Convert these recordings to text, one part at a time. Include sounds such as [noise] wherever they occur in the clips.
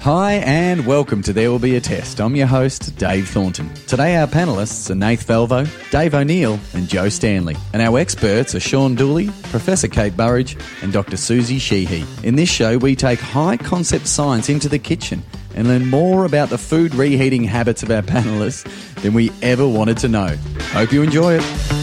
Hi, and welcome to There Will Be a Test. I'm your host, Dave Thornton. Today, our panelists are Nath Valvo, Dave O'Neill, and Joe Stanley. And our experts are Sean Dooley, Professor Kate Burridge, and Dr. Susie Sheehy. In this show, we take high concept science into the kitchen and learn more about the food reheating habits of our panelists than we ever wanted to know. Hope you enjoy it.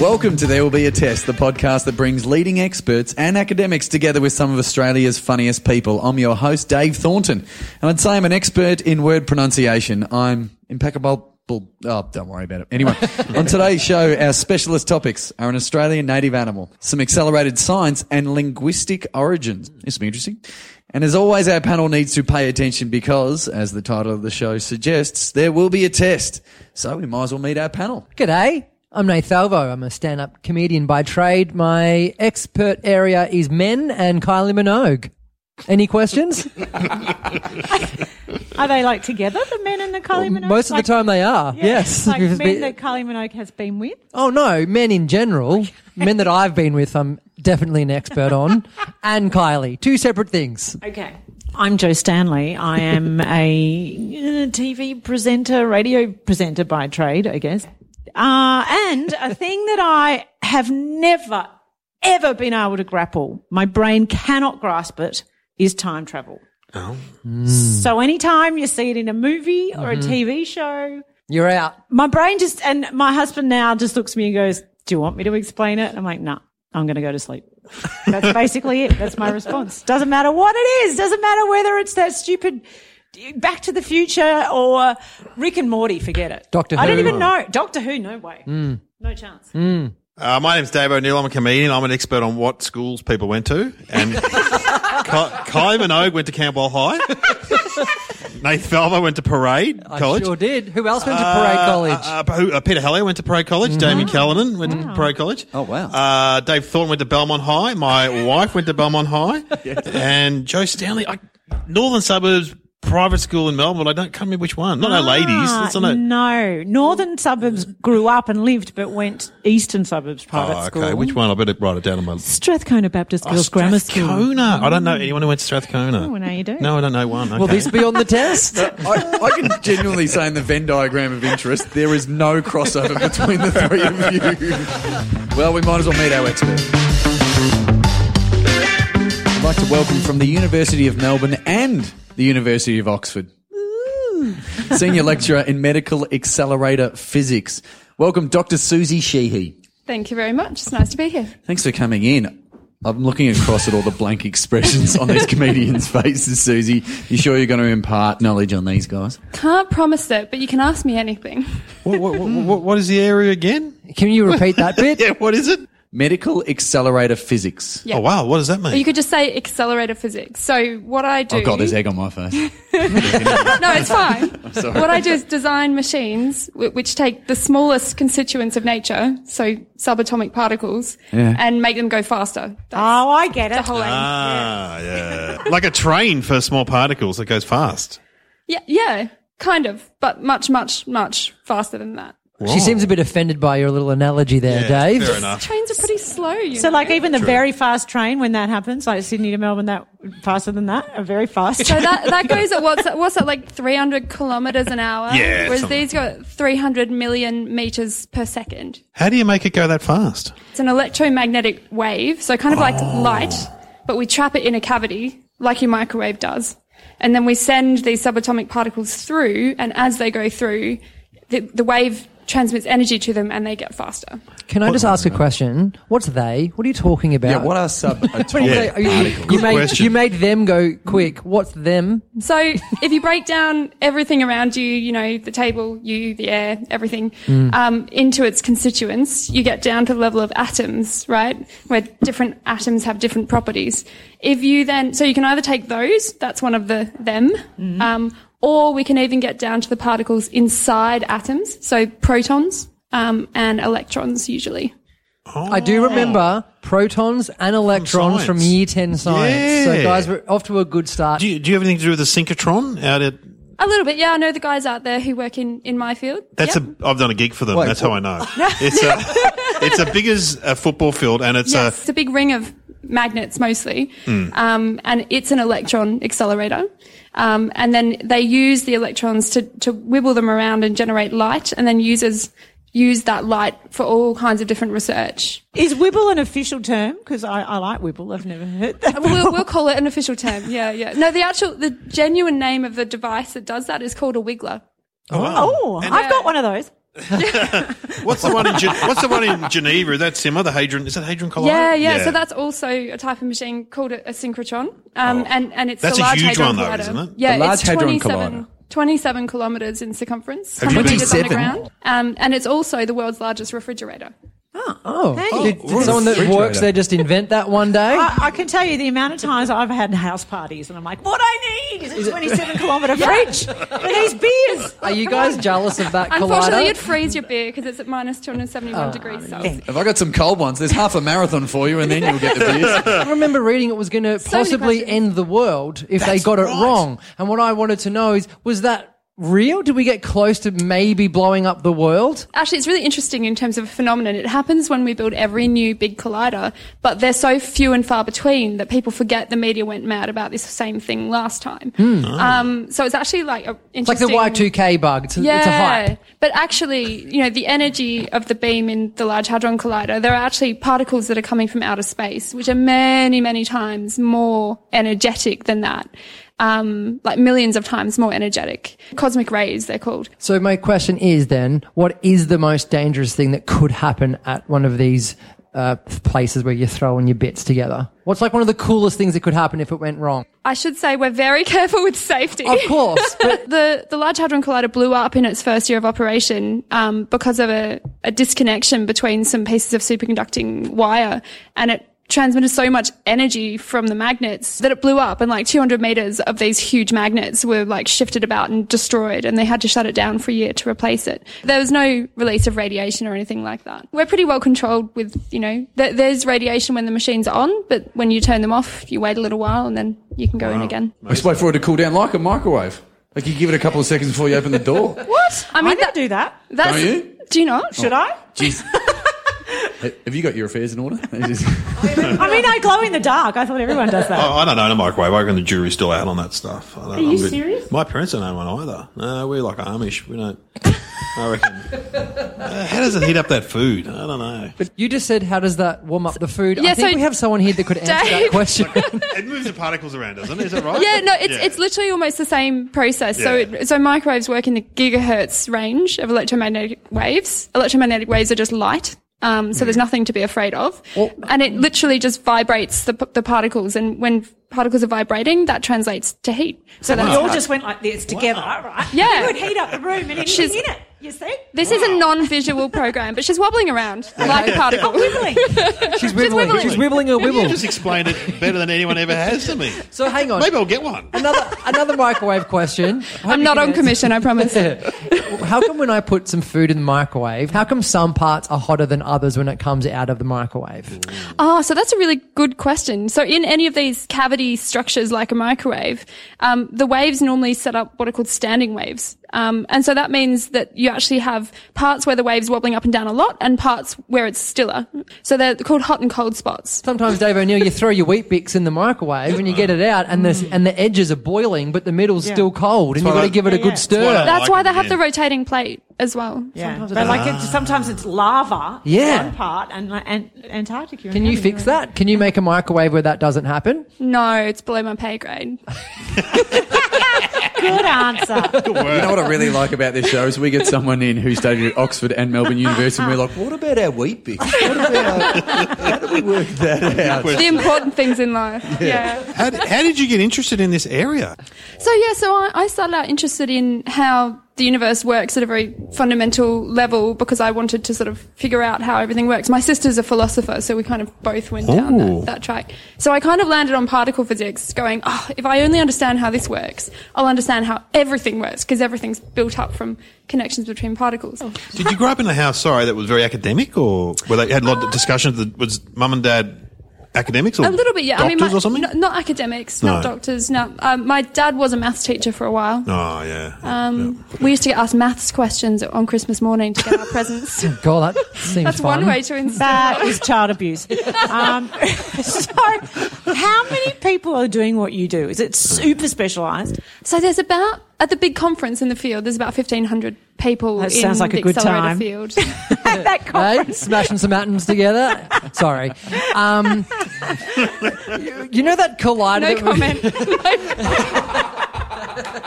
Welcome to There Will Be a Test, the podcast that brings leading experts and academics together with some of Australia's funniest people. I'm your host, Dave Thornton, and I'd say I'm an expert in word pronunciation. I'm impeccable. Oh, don't worry about it. Anyway, [laughs] on today's show, our specialist topics are an Australian native animal, some accelerated science, and linguistic origins. This will be interesting. And as always, our panel needs to pay attention because, as the title of the show suggests, there will be a test. So we might as well meet our panel. G'day. I'm Nath Valvo. I'm a stand-up comedian by trade. My expert area is men and Kylie Minogue. Any questions? [laughs] are they like together, the men and the Kylie Minogue? Most of like, the time they are, yeah, yes. Like men been, that Kylie Minogue has been with? Oh no, men in general. men that I've been with, I'm definitely an expert on. [laughs] and Kylie. Two separate things. Okay. I'm Joe Stanley. I am a uh, TV presenter, radio presenter by trade, I guess. Uh, and a thing that I have never, ever been able to grapple, my brain cannot grasp it, is time travel. Oh. Mm. So anytime you see it in a movie or mm-hmm. a TV show, you're out. My brain just, and my husband now just looks at me and goes, Do you want me to explain it? I'm like, No, nah, I'm going to go to sleep. That's basically it. That's my response. Doesn't matter what it is. Doesn't matter whether it's that stupid Back to the Future or Rick and Morty, forget it. Doctor Who. I don't even know. Doctor Who, no way. Mm. No chance. Mm. Uh, my name's Dave O'Neill. I'm a comedian. I'm an expert on what schools people went to. And [laughs] Kai Minogue went to Campbell High. [laughs] Nath Valvo went to Parade I College. sure did. Who else went to Parade uh, College? Uh, uh, uh, Peter Hellier went to Parade College. Mm-hmm. Damian Callinan went wow. to Parade College. Oh, wow. Uh, Dave Thornton went to Belmont High. My [laughs] wife went to Belmont High. yes. And Joe Stanley, I, Northern Suburbs, private school in Melbourne. I don't can't remember which one. Not ah, no ladies. That's not no, northern suburbs grew up and lived, but went eastern suburbs private oh, okay. school. Which one? I better write it down on my Strathcona Baptist Girls oh, Grammar School. Strathcona. I don't know anyone who went to Strathcona. Oh, now you do. No, I don't know one. Okay. Will this be on the test? [laughs] I, I, can genuinely say in the Venn diagram of interest, there is no crossover between the three of you. [laughs] well, we might as well meet our expert. I'd like to welcome from the University of Melbourne and the University of Oxford. Senior lecturer in medical accelerator physics. Welcome, Dr. Susie Sheehy. Thank you very much. It's nice to be here. Thanks for coming in. I'm looking across at all the blank expressions on these comedians' [laughs] faces, Susie. You sure you're going to impart knowledge on these guys? Can't promise it, but you can ask me anything. what, what, what, what is the area again? Can you repeat that bit? [laughs] yeah, what is it? Medical accelerator physics. Yeah. Oh wow, what does that mean? you could just say accelerator physics. So what I do. Oh god, there's egg on my face. no, it's [laughs] fine. What I do is design machines which take the smallest constituents of nature, so subatomic particles, yeah. and make them go faster. That's oh, I get it. The whole ah, aim. yeah. yeah. like a train for small particles that goes fast. Yeah, yeah, kind of, but much, much, much faster than that. She seems a bit offended by your little analogy there, yeah, Dave. Fair enough. Trains are pretty slow. so, know? like, even the True. very fast train, when that happens, like Sydney to Melbourne, that faster than that, a very fast. So that that [laughs] goes at what's that, what's that like three hundred kilometers an hour? Yeah. Whereas something. these go three hundred million meters per second. How do you make it go that fast? It's an electromagnetic wave, so kind of like oh. light, but we trap it in a cavity like your microwave does, and then we send these subatomic particles through, and as they go through, the, the wave transmits energy to them and they get faster. Can I just ask a question? What's they? What are you talking about? Yeah, what are subatomic [laughs] yeah. you, you, made, you made them go quick. What's them? So if you break down everything around you, you know, the table, you, the air, everything, mm. um, into its constituents, you get down to the level of atoms, right? Where different atoms have different properties. If you then, so you can either take those, that's one of the them, mm. um, or we can even get down to the particles inside atoms, so protons um, and electrons usually. Oh. I do remember protons and electrons from, from year 10 science. Yeah. So, guys, we're off to a good start. Do you, do you have anything to do with the synchrotron out at a little bit, yeah. I know the guys out there who work in, in my field. That's yep. a. I've done a gig for them. Wait, That's what? how I know. [laughs] it's a. It's a big as a football field, and it's yes, a. It's a big ring of magnets mostly, um, and it's an electron accelerator. Um, and then they use the electrons to, to wibble them around and generate light, and then users use that light for all kinds of different research. Is Wibble an official term? Because I, I like Wibble. I've never heard that. We'll, we'll call it an official term. Yeah, yeah. No, the actual, the genuine name of the device that does that is called a wiggler. Oh, I've got one of those. [laughs] What's the one in Gen- What's the one in Geneva? Is that similar? The hadron? Is that hadron collider? Yeah, yeah, So that's also a type of machine called a, a synchrotron, um, and and it's That's the a large huge hadron one though, collider. isn't it? Yeah, The Large it's Hadron 27, Collider. 27 kilometers in circumference, Have you 100 meters 27? underground, um, and it's also the world's largest refrigerator. Ah, oh, Hey. Oh. did, did someone that works there just invent that one day? I, I can tell you the amount of times I've had house parties and I'm like, what I need is a 27 [laughs] kilometre fridge for these beers. Are you guys jealous of that Unfortunately, collider? you'd freeze your beer because it's at minus 271 Oh, degrees Celsius. Have I got some cold ones? There's half a marathon for you, and then you'll get the beers. [laughs] I remember reading it was going to So possibly end the world if they got it right. wrong. And what I wanted to know is, was that real? Did we get close to maybe blowing up the world? Actually, it's really interesting in terms of a phenomenon. It happens when we build every new big collider, but they're so few and far between that people forget the media went mad about this same thing last time. Um, so it's actually like a It's like the. Y2K bug. It's a, Yeah, it's a hype. but actually, you know, the energy of the beam in the Large Hadron Collider, there are actually particles that are coming from outer space, which are many, many times more energetic than that. Um, like millions of times more energetic. Cosmic rays, they're called. So my question is then, what is the most dangerous thing that could happen at one of these uh, places where you're throwing your bits together? What's like one of the coolest things that could happen if it went wrong? I should say we're very [laughs] careful with safety. Of course, [laughs] but the the Large Hadron Collider blew up in its first year of operation um, because of a, a disconnection between some pieces of superconducting wire, and it transmitted so much energy from the magnets that it blew up, and like 200 meters of these huge magnets were like shifted about and destroyed, and they had to shut it down for a year to replace it. There was no release of radiation or anything like that. We're pretty well controlled with, you know, th- there's radiation when the machines are on, but when you turn them off, you wait a little while and then you can go in again. We just wait for it to cool down like a microwave. Like you give it a couple of seconds before you open the door. [laughs] What? I I mean, didn't that, do that. That's, Don't you? Do you not? Should oh. I? Jeez. [laughs] Have you got your affairs in order? [laughs] I mean, I glow in the dark. I thought everyone does that. Oh, I don't own a microwave. I reckon the jury's still out on that stuff. I don't, Are you I'm a bit- serious? My parents don't own one either. No, we're like Amish. We don't. I reckon. Uh, how does it heat up that food? I don't know. but you just said, how does that warm up the food? I think so- we have someone here that could answer that Dave- question. [laughs] It moves the particles around, doesn't it? Is that right? Yeah, no, it's Yeah. it's literally almost the same process. So Yeah. it, so microwaves work in the gigahertz range of electromagnetic waves. Electromagnetic waves are just light. Um, so there's nothing to be afraid of, and it literally just vibrates the, the particles. And when particles are vibrating, that translates to heat. So that's we all just went like this together, right? Yeah. You would heat up the room and anything She's- in it. You see? This is a non-visual [laughs] program, but she's wobbling around like a particle. Wibbling. [laughs] She's wibbling. wibbling. She's wibbling a You wibble. just explained it better than anyone ever has to me. So hang on. Maybe I'll get one. Another another microwave question. I [laughs] hope I'm not on answer. commission, I promise. How come when I put some food in the microwave, how come some parts are hotter than others when it comes out of the microwave? Oh, so that's a really good question. So in any of these structures like a microwave, um, the waves normally set up what are called standing waves. Um, and so that means that you actually have parts where the wave's wobbling up and down a lot and parts where it's stiller. So they're called hot and cold spots. Sometimes, Dave O'Neill, you throw your wheat bix in the microwave and you get it out, and the and the edges are boiling, but the middle's Yeah. still cold, and you've got to give it a yeah, good yeah. stir. That's why That's like why they have the rotating plate as well. Yeah. But like it, sometimes it's lava. Yeah. One part and, and Antarctica. Can the you fix that? Can you make a microwave where that doesn't happen? No, it's below my pay grade. [laughs] [laughs] Good answer. [laughs] You know what I really like about this show is we get someone in who studied at Oxford and Melbourne University, and we're like, "What about our wheat bix? What about how do we work that out?" the important things in life. yeah. How, how did you get interested in this area? So yeah, so I, I started out interested in how the universe works at a very fundamental level because I wanted to sort of figure out how everything works. My sister's a philosopher, so we kind of both went down that, that track. So I kind of landed on particle physics, going, oh, if I only understand how this works, I'll understand how everything works because everything's built up from connections between particles. Oh. Did you grow up in a house, sorry, that was very academic, or where they had a lot of discussions? That was mum and dad academics or A little bit, yeah. doctors I mean, my, or something? Not, not academics, not doctors. No, um, my dad was a maths teacher for a while. Oh yeah. Um, We used to get asked maths questions on Christmas morning to get our presents. [laughs] God, that seems That's fun. one way to instill. That is child abuse. Um, [laughs] so, how many people are doing what you do? Is it super specialised? So there's about at the big conference in the field. There's about 1,500 people That in sounds like a the good accelerator time. field. [laughs] that [laughs] Hey, smashing some atoms together. Sorry. Um, you, [laughs] you know that collider? no that we- comment.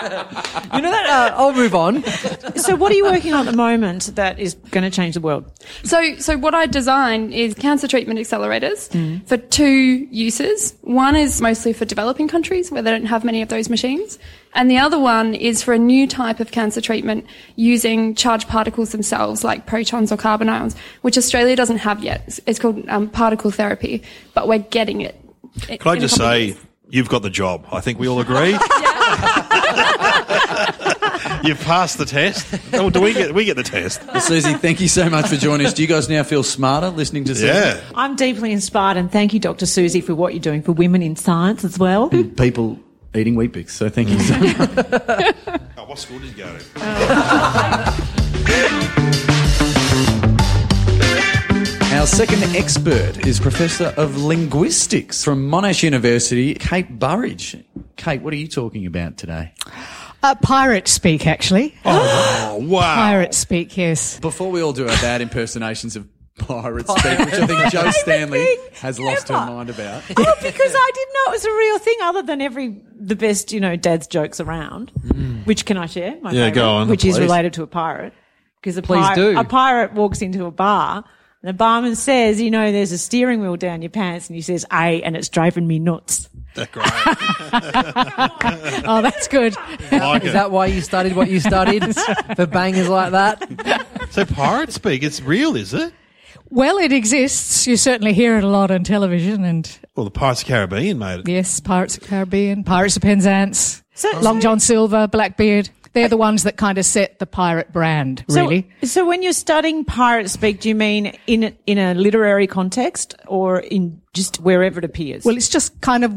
You know that? Uh, I'll move on. So, what are you working on at the moment that is going to change the world? So, so what I design is cancer treatment accelerators Mm. for two uses. One is mostly for developing countries where they don't have many of those machines. And the other one is for a new type of cancer treatment using charged particles themselves, like protons or carbon ions, which Australia doesn't have yet. It's- It's called um, particle therapy, but we're getting it. Can I just say, you've got the job. I think we all agree. [laughs] [laughs] You've passed the test. Oh, do we get we get the test? Susie, thank you so much for joining us. Do you guys now feel smarter listening to Susie? Yeah. I'm deeply inspired, and thank you, Dr. Susie, for what you're doing for women in science as well. People eating wheat bix, so thank you mm. so [laughs] much. Oh, what school did you go to? [laughs] Our second expert is Professor of Linguistics from Monash University, Kate Burridge. Kate, what are you talking about today? Uh, pirate speak, actually. [gasps] Oh wow! Pirate speak, yes. Before we all do our bad impersonations of pirate speak, which I think Joe [laughs] Stanley has lost her mind about. [laughs] Oh, because I didn't know it was a real thing, other than every the best, you know, dad's jokes around. Which can I share? My Yeah, favourite, go on, Which is please. related to a pirate. Because a, Please pirate- do. a pirate walks into a bar. And the barman says, you know, there's a steering wheel down your pants, and he says, "A," and it's driving me nuts. That's great. [laughs] Oh, that's good. Like Is it. that why you studied what you studied? [laughs] For bangers like that? So pirate speak, it's real, is it? Well, it exists. You certainly hear it a lot on television, and Well, the Pirates of the Caribbean made it. yes, Pirates of the Caribbean, Pirates of Penzance, So- Long John Silver, Blackbeard. They're the ones that kind of set the pirate brand, really. So, so when you're studying pirate speak, do you mean in a, in a literary context or in just wherever it appears? Well, it's just kind of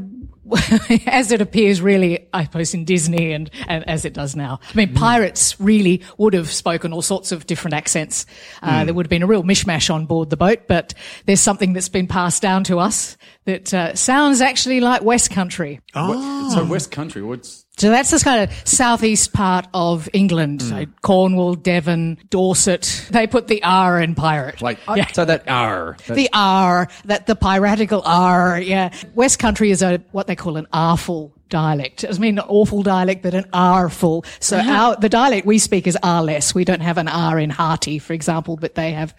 [laughs] as it appears really, I suppose, in Disney and, and as it does now. I mean, pirates really would have spoken all sorts of different accents. Uh, There would have been a real mishmash on board the boat, but there's something that's been passed down to us that uh, sounds actually like West Country. What- so West Country, what's So that's this kind of southeast part of England, so Cornwall, Devon, Dorset. They put the R in pirate. like Yeah. so that R the R, that the piratical R, yeah. West Country is a what they call an R-full dialect. Doesn't mean an awful dialect, but an R-full. So our the dialect we speak is R-less. We don't have an R in hearty, for example, but they have,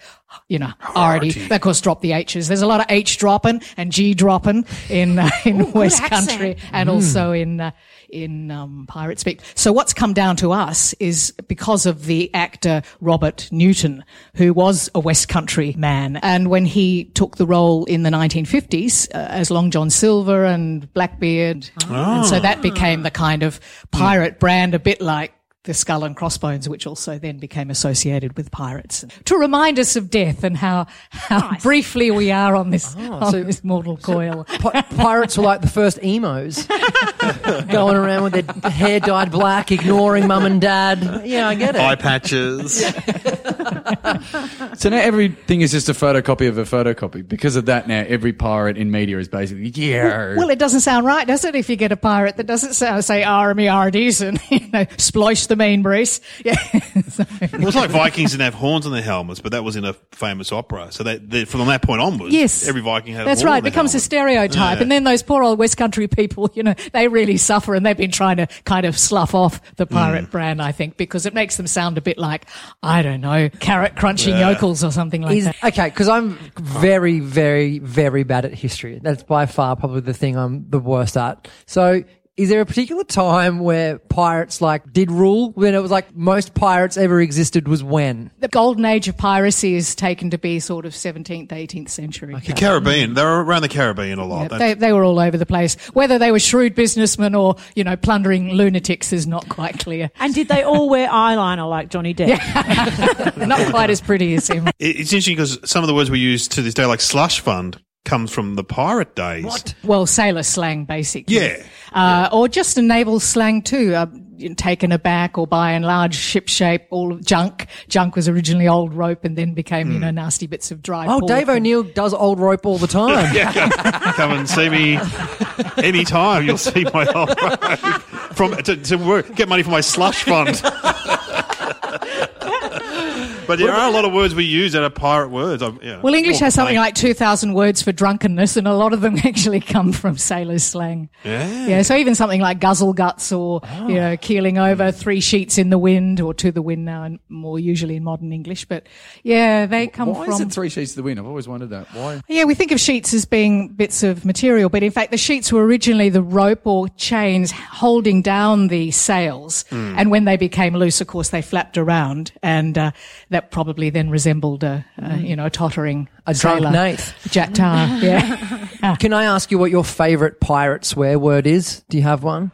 you know, already. They of course drop the H's. There's a lot of H dropping and G dropping in uh, in West accent. Country and also in. Uh, in um, pirate speak. So what's come down to us is because of the actor Robert Newton, who was a West Country man, and when he took the role in the 1950s uh, as Long John Silver and Blackbeard, and so that became the kind of pirate brand, a bit like. The skull and crossbones, which also then became associated with pirates, to remind us of death and how how briefly we are on this ah, on so- this mortal coil. Pi- pirates were like the first emos, [laughs] going around with their hair dyed black, ignoring mum and dad. Yeah, I get it. Eye patches. [laughs] So now everything is just a photocopy of a photocopy. Because of that, now every pirate in media is basically yeah. Well, it doesn't sound right, does it? If you get a pirate that doesn't sound, say army ardies [laughs] and you know sploish the main brace. Yeah. [laughs] So- Well, it's like Vikings didn't have horns on their helmets, but that was in a famous opera. So they, they, from that point onwards, Yes. every Viking had. That's a horn right. on their becomes a stereotype. Yeah. And then those poor old West Country people, you know, they really suffer and they've been trying to kind of slough off the pirate Mm. brand, I think, because it makes them sound a bit like, I don't know, carrot crunching Yeah. yokels or something like Is, that. okay, because I'm very, very, very bad at history. That's by far probably the thing I'm the worst at. So, is there a particular time where pirates like did rule? When it was like most pirates ever existed was when? The golden age of piracy is taken to be sort of 17th, 18th century. The Caribbean. They were around the Caribbean a lot. Yeah, they, they were all over the place. Whether they were shrewd businessmen or, you know, plundering lunatics is not quite clear. and did they all wear eyeliner like Johnny Depp? [laughs] not quite as pretty as him. It's interesting because some of the words we use to this day, like slush fund, comes from the pirate days. What? Well, sailor slang, basically. Yeah. Uh, Or just a naval slang too. Uh, taken aback or by and large ship shape, all of junk. Junk was originally old rope and then became, you know, nasty bits of dry. Oh, pork Dave O'Neill does old rope all the time. [laughs] Come and see me anytime. You'll see my old rope. from to, to work, get money for my slush fund. But there are a lot of words we use that are pirate words. I, yeah. Well, English Oh, has something like 2,000 words for drunkenness, and a lot of them [laughs] actually come from sailors' slang. Yeah. Yeah, so even something like guzzle guts or, you know, keeling over, three sheets in the wind, or to the wind now, and more usually in modern English. But yeah, they come Why from. is it three sheets to the wind? I've always wondered that. Why? Yeah, we think of sheets as being bits of material, but in fact, the sheets were originally the rope or chains holding down the sails. And when they became loose, of course, they flapped around, and uh, that probably then resembled a, a you know, a tottering A drunk sailor. Nath. Jack Tar, [laughs] yeah. Can I ask you what your favourite pirate swear word is? Do you have one?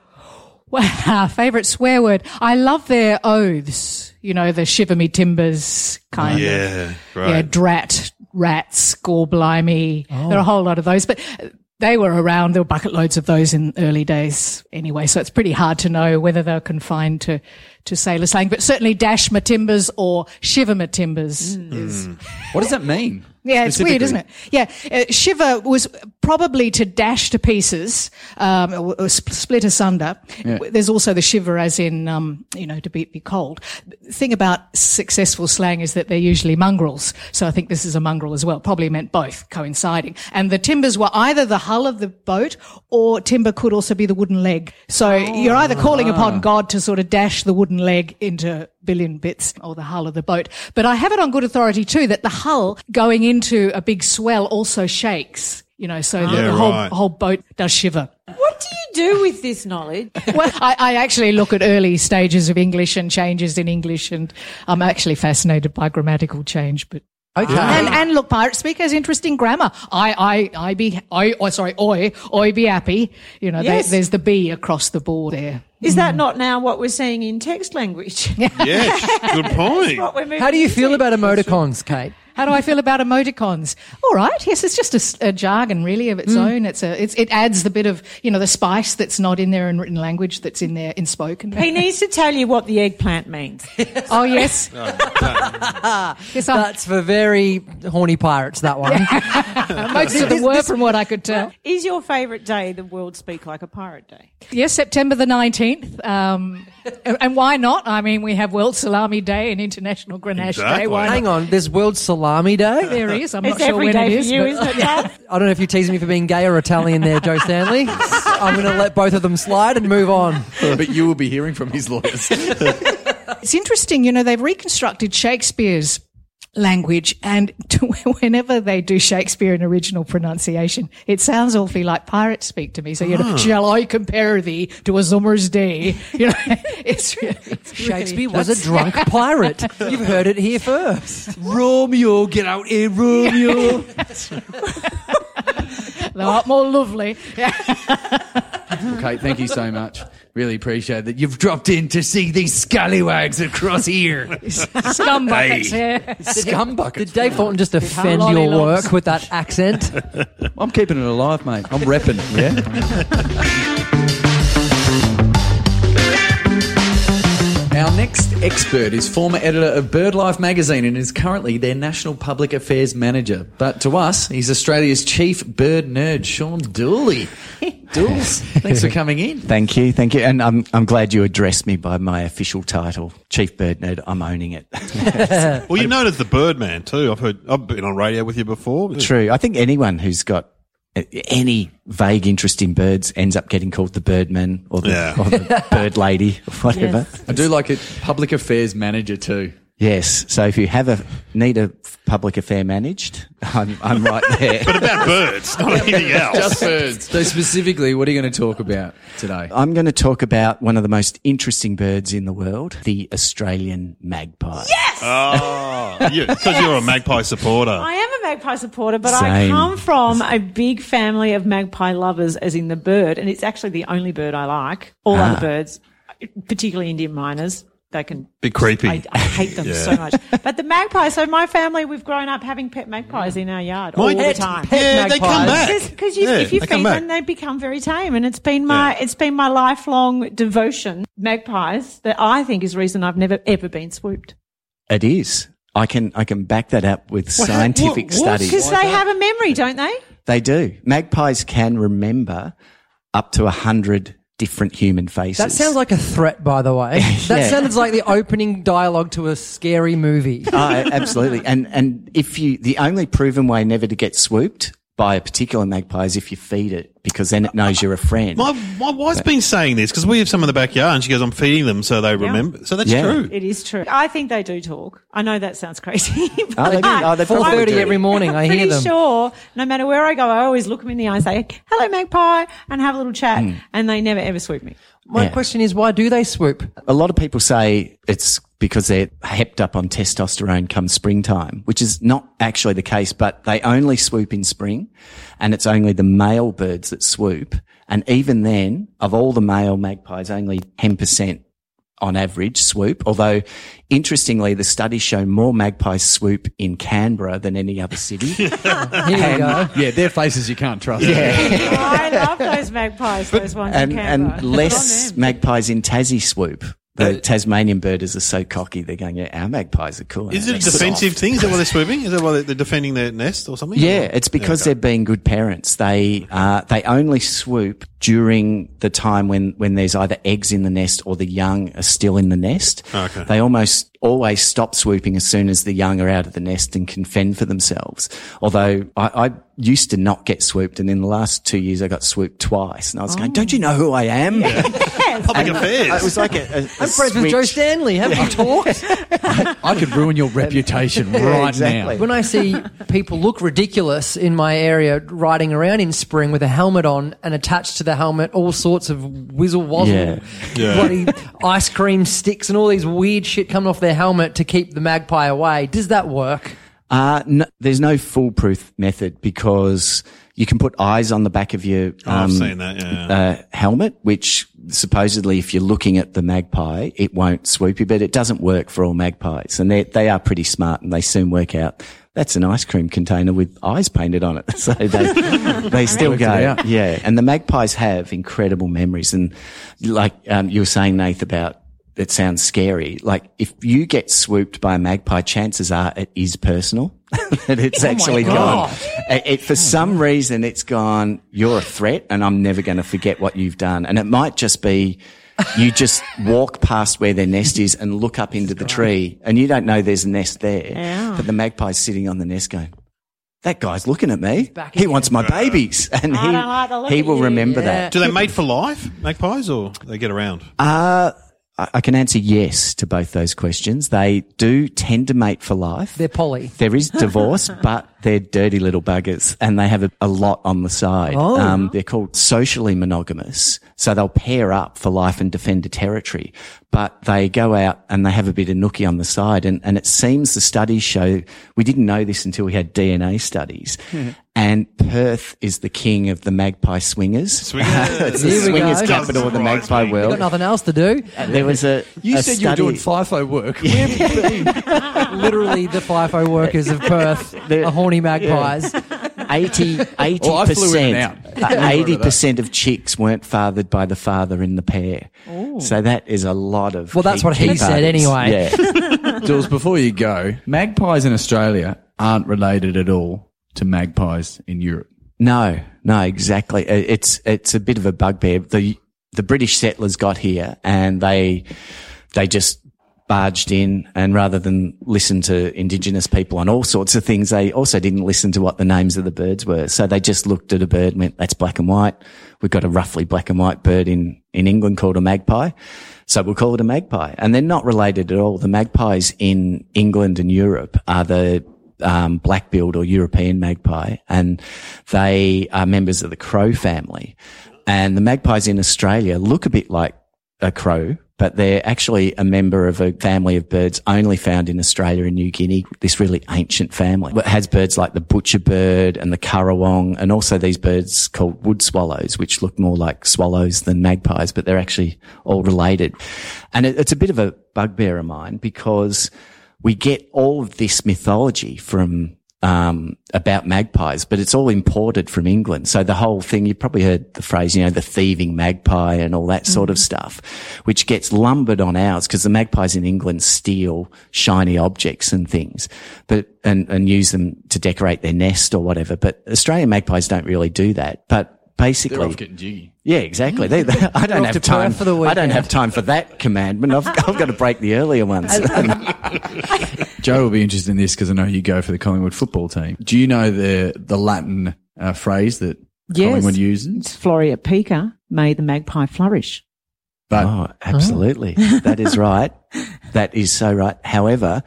Well, [laughs] our favourite swear word. I love their oaths. You know, the shiver me timbers kind of. Yeah, right. Yeah, drat, rats, gore blimey. There are a whole lot of those, but uh, they were around. There were bucket loads of those in early days anyway. So it's pretty hard to know whether they're confined to, to sailor slang, but certainly dash my timbers or shiver my timbers is What does that mean? [laughs] yeah, it's weird, isn't it? Yeah, uh, shiver was probably to dash to pieces, um, or, or sp- split asunder. Yeah. There's also the shiver, as in, um, you know, to be, be cold. The thing about successful slang is that they're usually mongrels. So I think this is a mongrel as well. Probably meant both coinciding. And the timbers were either the hull of the boat, or timber could also be the wooden leg. So you're either calling upon God to sort of dash the wooden leg into billion bits or the hull of the boat. But I have it on good authority too that the hull going into a big swell also shakes. You know, so the, Yeah, the whole right. whole boat does shiver. What do you do with this knowledge? [laughs] well, I, I actually look at early stages of English and changes in English, and I'm actually fascinated by grammatical change. But Okay. and, and look, pirate speak has interesting grammar. I, I, I be, I, oh, sorry, oi, oi, be happy. You know, there- there's the B across the board there. Is that mm. not now what we're seeing in text language? [laughs] Yes, good [laughs] point. What we're moving How do you feel about emoticons, Kate? How do I feel about emoticons? All right. Yes, it's just a jargon really of its own. It's a, it's, it adds the bit of, you know, the spice that's not in there in written language that's in there in spoken. He [laughs] needs to tell you what the eggplant means. [laughs] oh, yes. [laughs] yes, That's for very horny pirates, that one. most of them were from what I could tell. Is your favourite day the World Speak Like a Pirate Day? Yes, September the 19th. Um, and and why not? I mean, we have World Salami Day and International Grenache Day. Exactly. Why not? Hang on, there's World Salami Day? There is. I'm It's not sure when day it for you, but- isn't it, Dad? I don't know if you're teasing me for being gay or Italian there, Joe Stanley. I'm going to let both of them slide and move on. but you will be hearing from his lawyers. It's interesting, you know, they've reconstructed Shakespeare's language and [laughs] whenever they do Shakespeare in original pronunciation, it sounds awfully like pirate speak to me. So, you know, ah. shall I compare thee to a summer's day? [laughs] You know, it's really, it's really- Shakespeare was a drunk [laughs] pirate. You've heard it here first. Romeo, get out here, Romeo. a lot more lovely. Okay, thank you so much. Really appreciate that you've dropped in to see these scallywags across here. [laughs] Scumbuckets, yeah. Scumbuckets. Did Dave Fulton just offend Lolly your logs. work with that accent? [laughs] I'm keeping it alive, mate. I'm repping, yeah? [laughs] Our next expert is former editor of BirdLife magazine and is currently their national public affairs manager. But to us, he's Australia's chief bird nerd, Sean Dooley. [laughs] Dools, thanks for coming in. Thank you, thank you, and I'm I'm glad you addressed me by my official title, Chief Bird Nerd. I'm owning it. Well, you're known as the Birdman too. I've heard. I've been on radio with you before. True. I think anyone who's got any vague interest in birds ends up getting called the Birdman or the, Yeah. or the Bird Lady or [laughs] whatever. I do like it, public affairs manager too. Yes. So if you have a need a public affair managed, I'm I'm right there. But about birds, not [laughs] anything else. Just birds. So specifically, what are you going to talk about today? I'm going to talk about one of the most interesting birds in the world, the Australian magpie. Ah, yes. Oh, because you're a magpie supporter. I am a magpie supporter, but I come from a big family of magpie lovers, as in the bird, and it's actually the only bird I like. All Ah. other birds, particularly Indian mynas, they can be creepy. I, I hate them Yeah. so much. But the magpie. So my family, we've grown up having pet magpies in our yard all My- the time. yeah, they come back. Because Yeah, if you feed them, they become very tame, and it's been my it's been my lifelong devotion. Magpies that I think is the reason I've never ever been swooped It is. I can I can back that up with scientific what- what? because they have a memory, don't they? They do. Magpies can remember up to a hundred different human faces. That sounds like a threat, by the way. [laughs] That Yeah. sounds like the opening dialogue to a scary movie. [laughs] Oh, absolutely. And and if you the only proven way never to get swooped by a particular magpie is if you feed it because then it knows you're a friend. My, my wife's been saying this because we have some in the backyard and she goes, I'm feeding them so they remember. So that's Yeah. true. It is true. I think they do talk. I know that sounds crazy. [laughs] Oh, they do. Oh, they 4:30 do. every morning, I hear pretty them. sure no matter where I go, I always look them in the eye and say, hello, magpie, and have a little chat. Hmm. And they never ever swoop me. My Yeah. question is, why do they swoop? A lot of people say it's because they're hepped up on testosterone come springtime, which is not actually the case, but they only swoop in spring and it's only the male birds that swoop. And even then, of all the male magpies, only 10% on average swoop. Although interestingly, the studies show more magpies swoop in Canberra than any other city. [laughs] Here we go. Yeah, they're faces you can't trust. Yeah, [laughs] oh, I love those [laughs] magpies, those ones and, in Canberra. and less magpies in Tassie swoop. The Tasmanian birders are so cocky. They're going, yeah, our magpies are cool. Is it a defensive soft." thing? Is that why they're swooping? Is that why they're- defending their nest or something? Yeah, it's because they're being good parents. They uh, they only swoop during the time when when there's either eggs in the nest or the young are still in the nest. Okay. They almost always stop swooping as soon as the young are out of the nest and can fend for themselves. Although I, I used to not get swooped, and in the last two years I got swooped twice, and I was going, "Don't you know who I am?" [laughs] Public affairs. It was like a, a, a I'm friends with Joe. Stanley. Have you talked? I could ruin your reputation right exactly. now. when I see people look ridiculous in my area riding around in spring with a helmet on and attached to the helmet all sorts of whizzle wazzle, Yeah. Yeah. bloody ice cream sticks and all these weird shit coming off their helmet to keep the magpie away. Does that work? Uh, no, there's no foolproof method because you can put eyes on the back of your Oh, I've um, seen that, yeah. uh, helmet, which supposedly, if you're looking at the magpie, it won't swoop you, but it doesn't work for all magpies, and they they are pretty smart, and they soon work out. That's an ice cream container with eyes painted on it. [laughs] So they, they still go. Yeah. And the magpies have incredible memories. And like, um, you were saying, Nath, about it sounds scary. Like if you get swooped by a magpie, chances are it is personal. [laughs] that it's actually gone. It, it- for some reason, it's gone. You're a threat, and I'm never going to forget what you've done. And it might just be you just walk past where their nest is and look up into the tree, and you don't know there's a nest there. Yeah. But the magpie's sitting on the nest, going. That guy's looking at me. He wants my babies, and I don't like he he will remember Yeah. that. Do they mate for life, magpies, or they get around? Uh, I I can answer yes to both those questions. They do tend to mate for life. They're poly. There is divorce, [laughs] but they're dirty little buggers and they have a, a lot on the side. Oh. Um, they're called socially monogamous. So they'll pair up for life and defend a territory, but they go out and they have a bit of nookie on the side. And, and it seems the studies show, we didn't know this until we had DNA studies. And Perth is the king of the magpie swingers. Swingers. [laughs] it's the swingers go. capital of the Surprise magpie me. world. Got nothing else to do. There was a. You a said you were study- doing FIFO work. [laughs] Where have you? Literally, the FIFO workers of Perth are horny magpies. [laughs] 80 Oh, I flew in and percent, eighty percent of chicks weren't fathered by the father in the pair. So that is a lot of. Well, that's what he key said anyway. Yeah, [laughs] Dools, before you go, magpies in Australia aren't related at all to magpies in Europe. no, no, exactly. Uh, It's it's a bit of a bugbear. The the British settlers got here and they they just barged in and rather than listen to indigenous people on all sorts of things, they also didn't listen to what the names of the birds were. So they just looked at a bird and went, that's black and white. We've got a roughly black and white bird in, in England called a magpie. So we'll call it a magpie. And they're not related at all. The magpies in England and Europe are the um, black-billed or European magpie, and they are members of the crow family. And the magpies in Australia look a bit like a crow, but they're actually a member of a family of birds only found in Australia and New Guinea. This really ancient family it has birds like the butcher bird and the currawong, and also these birds called wood swallows, which look more like swallows than magpies, but they're actually all related. And it, it's a bit of a bugbear of mine because we get all of this mythology from um, about magpies, but it's all imported from England. So the whole thing, you've probably heard the phrase, you know, the thieving magpie and all that sort of stuff, which gets lumbered on ours because the magpies in England steal shiny objects and things, but, and, and use them to decorate their nest or whatever. But Australian magpies don't really do that. But basically, They're off getting jiggy. yeah, exactly. They, [laughs] they- I don't have time for the I don't have time for that commandment. I've, I've got to break the earlier ones. [laughs] Joe will be interested in this because I know you go for the Collingwood football team. Do you know the the Latin uh, phrase that Yes. Collingwood uses? It's Floreat pica, may the magpie flourish. But Oh, absolutely. that is right. [laughs] That is so right. However,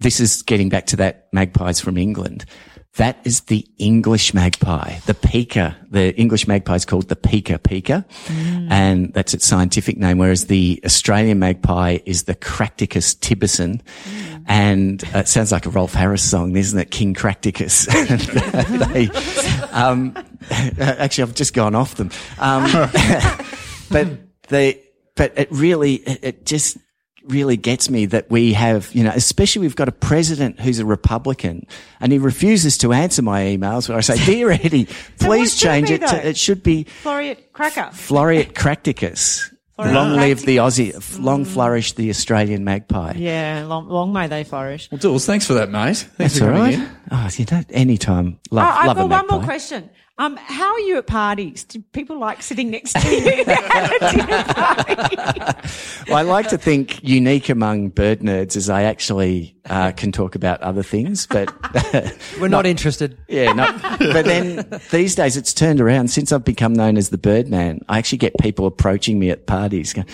this is getting back to that magpies from England. That is the English magpie, the pica. The English magpie is called the pica pica, and that's its scientific name. Whereas the Australian magpie is the Cracticus tibicen, and uh, it sounds like a Rolf Harris song, isn't it? King Cracticus. [laughs] they, um, [laughs] actually, I've just gone off them. Um, [laughs] but they, but it really, it, it just really gets me that we have, you know, especially we've got a president who's a Republican and he refuses to answer my emails where I say, dear [laughs] Eddie, please what should it change be, it to, it should be Floria cracker. Floreat cracticus. Floreat Long live the cracticus. Aussie, long mm. flourish the Australian magpie. Yeah, long, long may they flourish. well, Dools, thanks for that, mate. Thanks That's for all coming right. in. Oh, you know, anytime. Love, Oh, I've love a got one more question. Um, how are you at parties? Do people like sitting next to you [laughs] at a dinner party? Well, I like to think unique among bird nerds is I actually uh, can talk about other things, but [laughs] We're not interested. yeah, no. But then these days it's turned around since I've become known as the Birdman. I actually get people approaching me at parties. Going,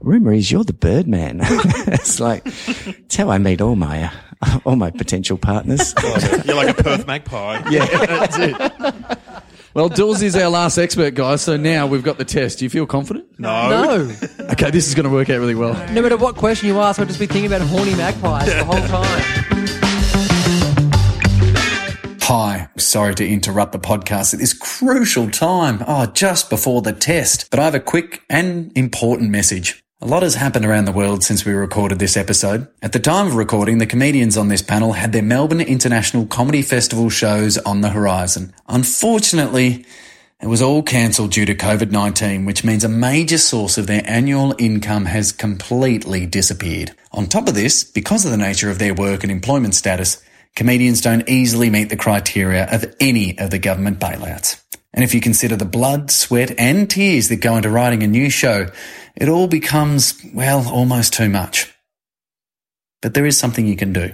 Rumor is you're the Birdman. [laughs] it's like it's how I meet all my uh, all my potential partners. You're like a Perth magpie. Yeah, that's it. Well, Dools is our last expert, guys. So now we've got the test. Do you feel confident? No. No. Okay, this is going to work out really well. No matter what question you ask, I'll just be thinking about horny magpies the whole time. Hi, sorry to interrupt the podcast at this crucial time. Oh, just before the test. But I have a quick and important message. A lot has happened around the world since we recorded this episode. At the time of recording, the comedians on this panel had their Melbourne International Comedy Festival shows on the horizon. Unfortunately, it was all cancelled due to COVID 19, which means a major source of their annual income has completely disappeared. On top of this, because of the nature of their work and employment status, comedians don't easily meet the criteria of any of the government bailouts. And if you consider the blood, sweat, and tears that go into writing a new show, it all becomes, well, almost too much. But there is something you can do.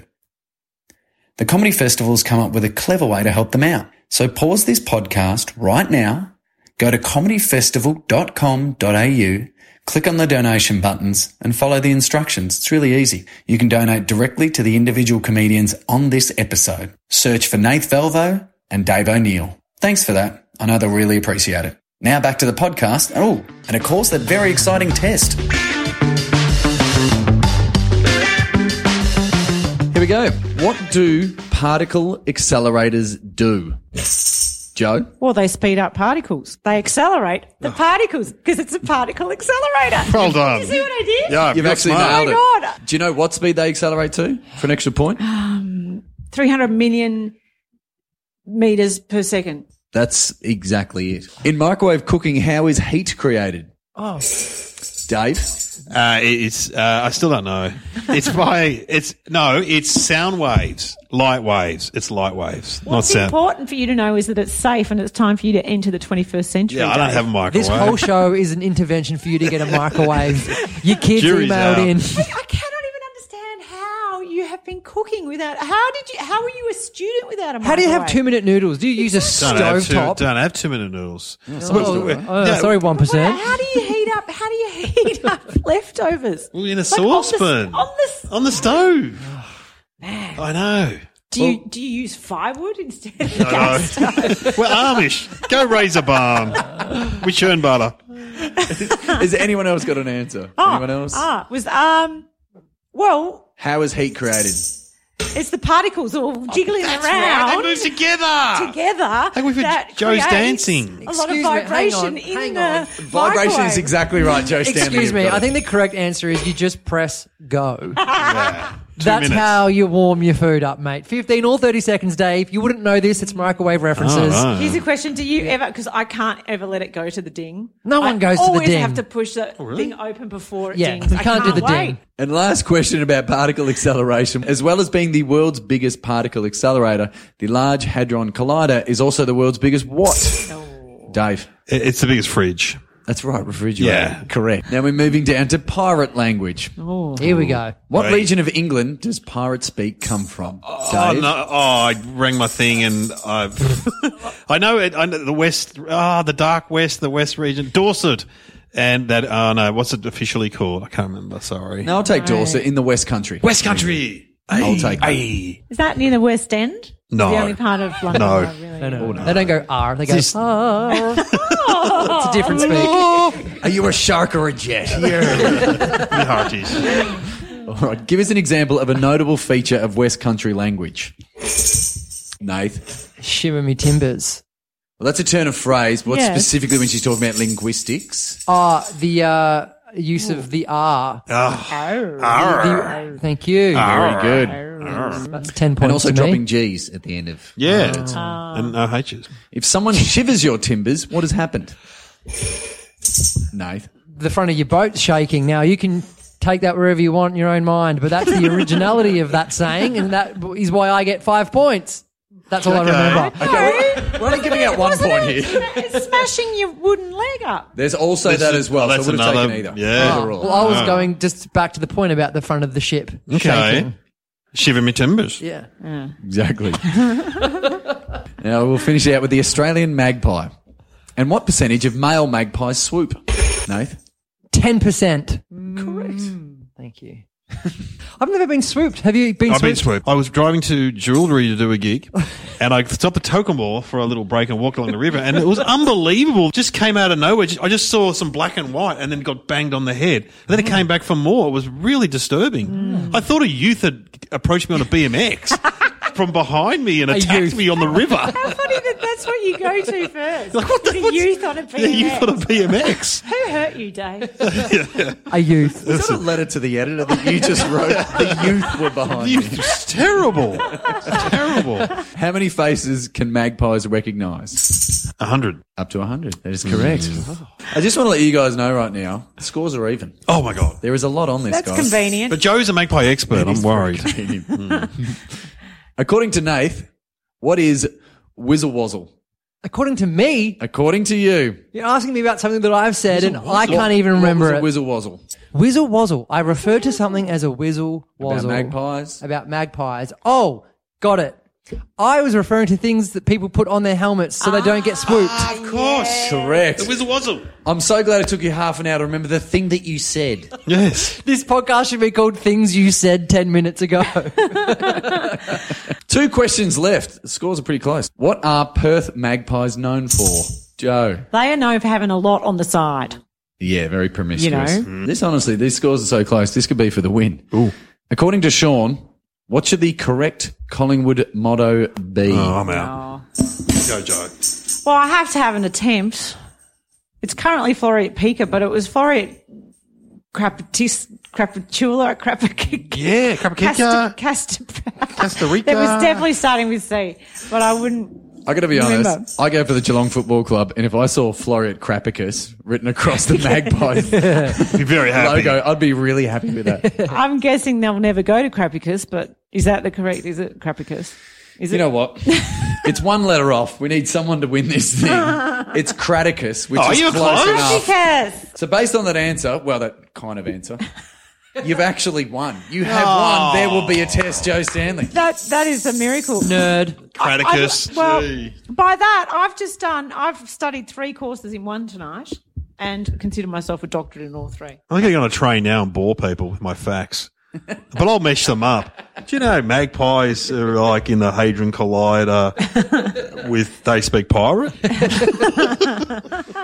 The Comedy Festival's come up with a clever way to help them out. So pause this podcast right now, go to comedyfestival.com.au, click on the donation buttons and follow the instructions. It's really easy. You can donate directly to the individual comedians on this episode. Search for Nath Valvo and Dave O'Neill. Thanks for that. I know they'll really appreciate it. Now back to the podcast. Oh, and of course that very exciting test. Here we go. What do particle accelerators do? Joe? Well, they speed up particles. They accelerate the oh. particles because it's a particle accelerator. Well done. You see what I did? Yeah, You've actually smart. nailed it. Oh my God. Do you know what speed they accelerate to for an extra point? Um, 300 million meters per second. That's exactly it. In microwave cooking, how is heat created? Oh, Dave? Uh, it's uh, I still don't know. [laughs] It's by it's no, it's sound waves, light waves. It's light waves, not What's sound. important for you to know is that it's safe and it's time for you to enter the 21st century. Yeah, I don't Dave. have a microwave. this whole show is an intervention for you to get a microwave. [laughs] Your kids Jury's emailed out. in. [laughs] I cannot even understand how you have been cooking without. How did you? How were you a student without a microwave? How do you have two minute noodles? Do you use a don't have, two, stovetop? don't have two minute noodles. Oh, Yeah. oh, sorry, one how do you heat up? How do you heat [laughs] up leftovers? Well, in a Like, on the saucepan. On the, On the stove. [sighs] Man, I know. do you do you use firewood instead of I gas? know. [laughs] We're Amish. Go raise a barn. We churn butter. Has anyone else got an answer? anyone else? Ah, was um. Well, How is heat created? it's the particles all oh, jiggling around. They around move together. together. Hey, we've had that Joe's dancing. A lot Excuse of me, hang vibration on, in hang the on. Vibration is exactly right, Joe Stanley. Excuse me. I think the correct answer is you just press go. [laughs] Two That's minutes. how you warm your food up, mate. 15 or 30 seconds, Dave. You wouldn't know this. It's microwave references. Oh, right. Here's a question: Do you ever? Because I can't ever let it go to the ding. No one I goes to the ding. always have to push the oh, thing open before it Yeah, dings. you I can't do the wait. ding. And last question about particle acceleration. As well as being the world's biggest particle accelerator, the Large Hadron Collider is also the world's biggest what? Dave. It's the biggest fridge. That's right, refrigerator. Yeah. Correct. Now we're moving down to pirate language. Oh. Here we go. What Right. region of England does pirate speak come from? Oh, Dave? no, oh, I rang my thing and I, [laughs] I know it. I know the west. Ah, the dark west, the west region, Dorset, and that. Oh no, what's it officially called? I can't remember. Sorry. No, I'll take Dorset in the West Country. West Country. I'll take that. Aye. Is that near the West End? No. The only part of London. No. I really No, no. They don't go R. They go This- R. it's a different speak. Are you a shark or a jet? [laughs] The hearties. All right. Give us an example of a notable feature of West Country language. Nath. Shiver me timbers. Well, that's a turn of phrase. What Yes. specifically when she's talking about linguistics? Ah, the uh, use of the R. Ah. Ah. The- ah. thank you. Very good. That's 10 points And also to dropping me. G's at the end of. Yeah, uh, and no H's. If someone shivers your timbers, what has happened? Nath. The front of your boat's shaking. Now, you can take that wherever you want in your own mind, but that's the originality of that saying, and that is why I get five points. That's all I remember. We're only giving out one point here. It's [laughs] smashing your wooden leg up. There's also This that is- as well. oh, that's so it would have another- taken either. yeah. Either or. Well, I was going just back to the point about the front of the ship Okay. shaking. Shiver me timbers. Yeah. Exactly. [laughs] now we'll finish out with the Australian magpie. And what percentage of male magpies swoop? Nath? 10%. Mm. Correct. Thank you. [laughs] I've never been swooped. Have you been I've been swooped? swooped. I was driving to Jerilderie to do a gig, [laughs] and I stopped at Tocumwal for a little break and walked along the river, and it was unbelievable. Just came out of nowhere. I just saw some black and white, and then got banged on the head. And then it mm. came back for more. It was really disturbing. Mm. I thought a youth had approached me on a BMX [laughs] from behind me and attacked me on the river. [laughs] How funny that that's what you go to first. Like, what the- the what's- youth on a Yeah, youth on a BMX. BMX. [laughs] Who hurt you, Dave? [laughs] A youth. Is that a letter to the editor that you just wrote? the youth were behind you. Youth was terrible. terrible. How many faces can magpies recognise? A hundred. Up to a 100. That is correct. Mm. I just want to let you guys know right now, the scores are even. Oh my god. There is a lot on this, That's guys. convenient. But Joe's a magpie expert. I'm worried. According to Nath, what is Whizzlewazzle? According to me, According to you, you're asking me about something that I've said, and I can't even remember it. a Whizzlewazzle? Whizzle wazzle. I referred to something as a whizzle About magpies? About magpies. Oh, got it. I was referring to things that people put on their helmets so they don't get ah, swooped. Of course. Correct. The Wizard Wazzle. I'm so glad it took you half an hour to remember the thing that you said. Yes. [laughs] This podcast should be called Things You Said 10 Minutes Ago. [laughs] Two questions left. The scores are pretty close. What are Perth magpies known for? Joe. They are known for having a lot on the side. Yeah, very promiscuous. You know. This honestly, these scores are so close. This could be for the win. According to Sean, what should the correct Collingwood motto be? Oh, I'm out. Oh. Go, Joe. Well, I have to have an attempt. It's currently Floreat Pica, but it was Floreat Crapatis, Crapatula, Crapac. Yeah, Crapakika. Cast, Costa [laughs] Rica. It was definitely starting with C, but I wouldn't. I got to be honest. Remember. I go for the Geelong Football Club, and if I saw Floreat Crapicus written across the [laughs] Magpies Be very happy. logo, I'd be really happy with that. [laughs] I'm guessing they'll never go to Crapicus, but is that the correct? Is it Crapicus? Is You it? know what? [laughs] it's one letter off. We need someone to win this thing. [laughs] It's Cracticus, which Oh, is you're close, close. enough. Crapicus. So based on that answer, well, that kind of answer, you've actually won. You have won. There will be a test, Joe Stanley. That that is a miracle. Nerd. Cracticus. I- well, Gee. by that, I've just done. I've studied three courses in one tonight, and consider myself a doctorate in all three. I think I'm going to go on a train now and bore people with my facts. But I'll mesh them up. Do you know magpies are like in the Hadron Collider? with They Speak Pirate.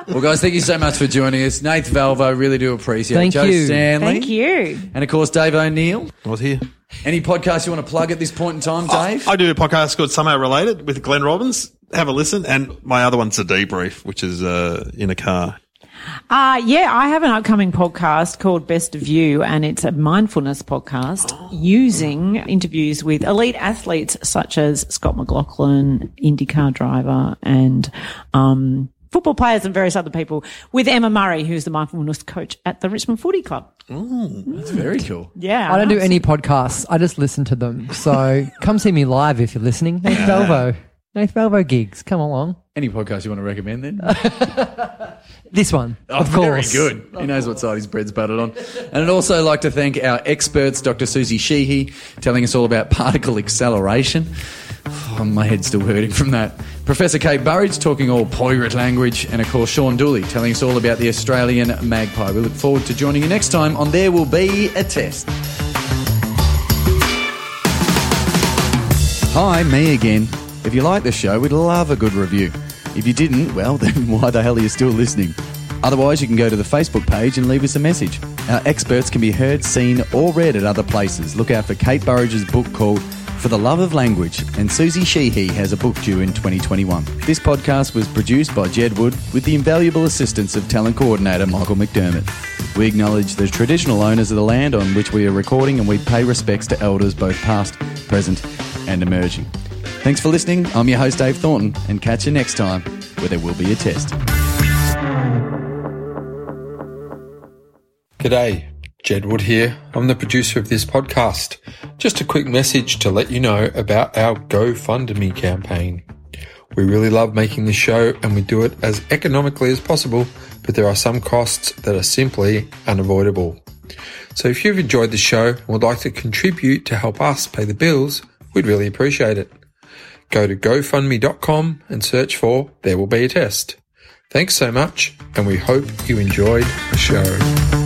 Well, guys, thank you so much for joining us. Nath Valvo, really do appreciate Thank it. Joe you. Stanley. Thank you. And of course, Dave O'Neill. I was here. Any podcast you want to plug at this point in time, Dave? I do a podcast called Somehow Related with Glenn Robbins. Have a listen. And my other one's a debrief, which is uh, in a car. Uh, yeah, I have an upcoming podcast called Best of You, and it's a mindfulness podcast using interviews with elite athletes such as Scott McLaughlin, IndyCar driver, and um, football players and various other people, with Emma Murray, who's the mindfulness coach at the Richmond Footy Club. Oh, that's very cool. Yeah. I don't do any podcasts. I just listen to them. So [laughs] come see me live if you're listening. Nath Valvo. Nath Valvo gigs. Come along. Any podcast you want to recommend then? [laughs] This one, Oh, of course. Very good. He knows what side his bread's buttered on. And I'd also like to thank our experts, Dr. Susie Sheehy, telling us all about particle acceleration. Oh, my head's still hurting from that. Professor Kate Burridge talking all pirate language. And of course, Sean Dooley telling us all about the Australian magpie. We look forward to joining you next time on There Will Be a Test. Hi, me again. If you like the show, we'd love a good review. If you didn't, well, [laughs] then why the hell are you still listening? Otherwise, you can go to the Facebook page and leave us a message. Our experts can be heard, seen, or read at other places. Look out for Kate Burridge's book called For the Love of Language, and Susie Sheehy has a book due in 2021. This podcast was produced by Jed Wood with the invaluable assistance of talent coordinator Michael McDermott. We acknowledge the traditional owners of the land on which we are recording, and we pay respects to elders both past, present, and emerging. Thanks for listening. I'm your host, Dave Thornton, and catch you next time where there will be a test. G'day, Jed Wood here. I'm the producer of this podcast. Just a quick message to let you know about our GoFundMe campaign. We really love making this show and we do it as economically as possible, but there are some costs that are simply unavoidable. So if you've enjoyed the show and would like to contribute to help us pay the bills, we'd really appreciate it. Go to GoFundMe.com and search for There Will Be a Test. Thanks so much, and we hope you enjoyed the show.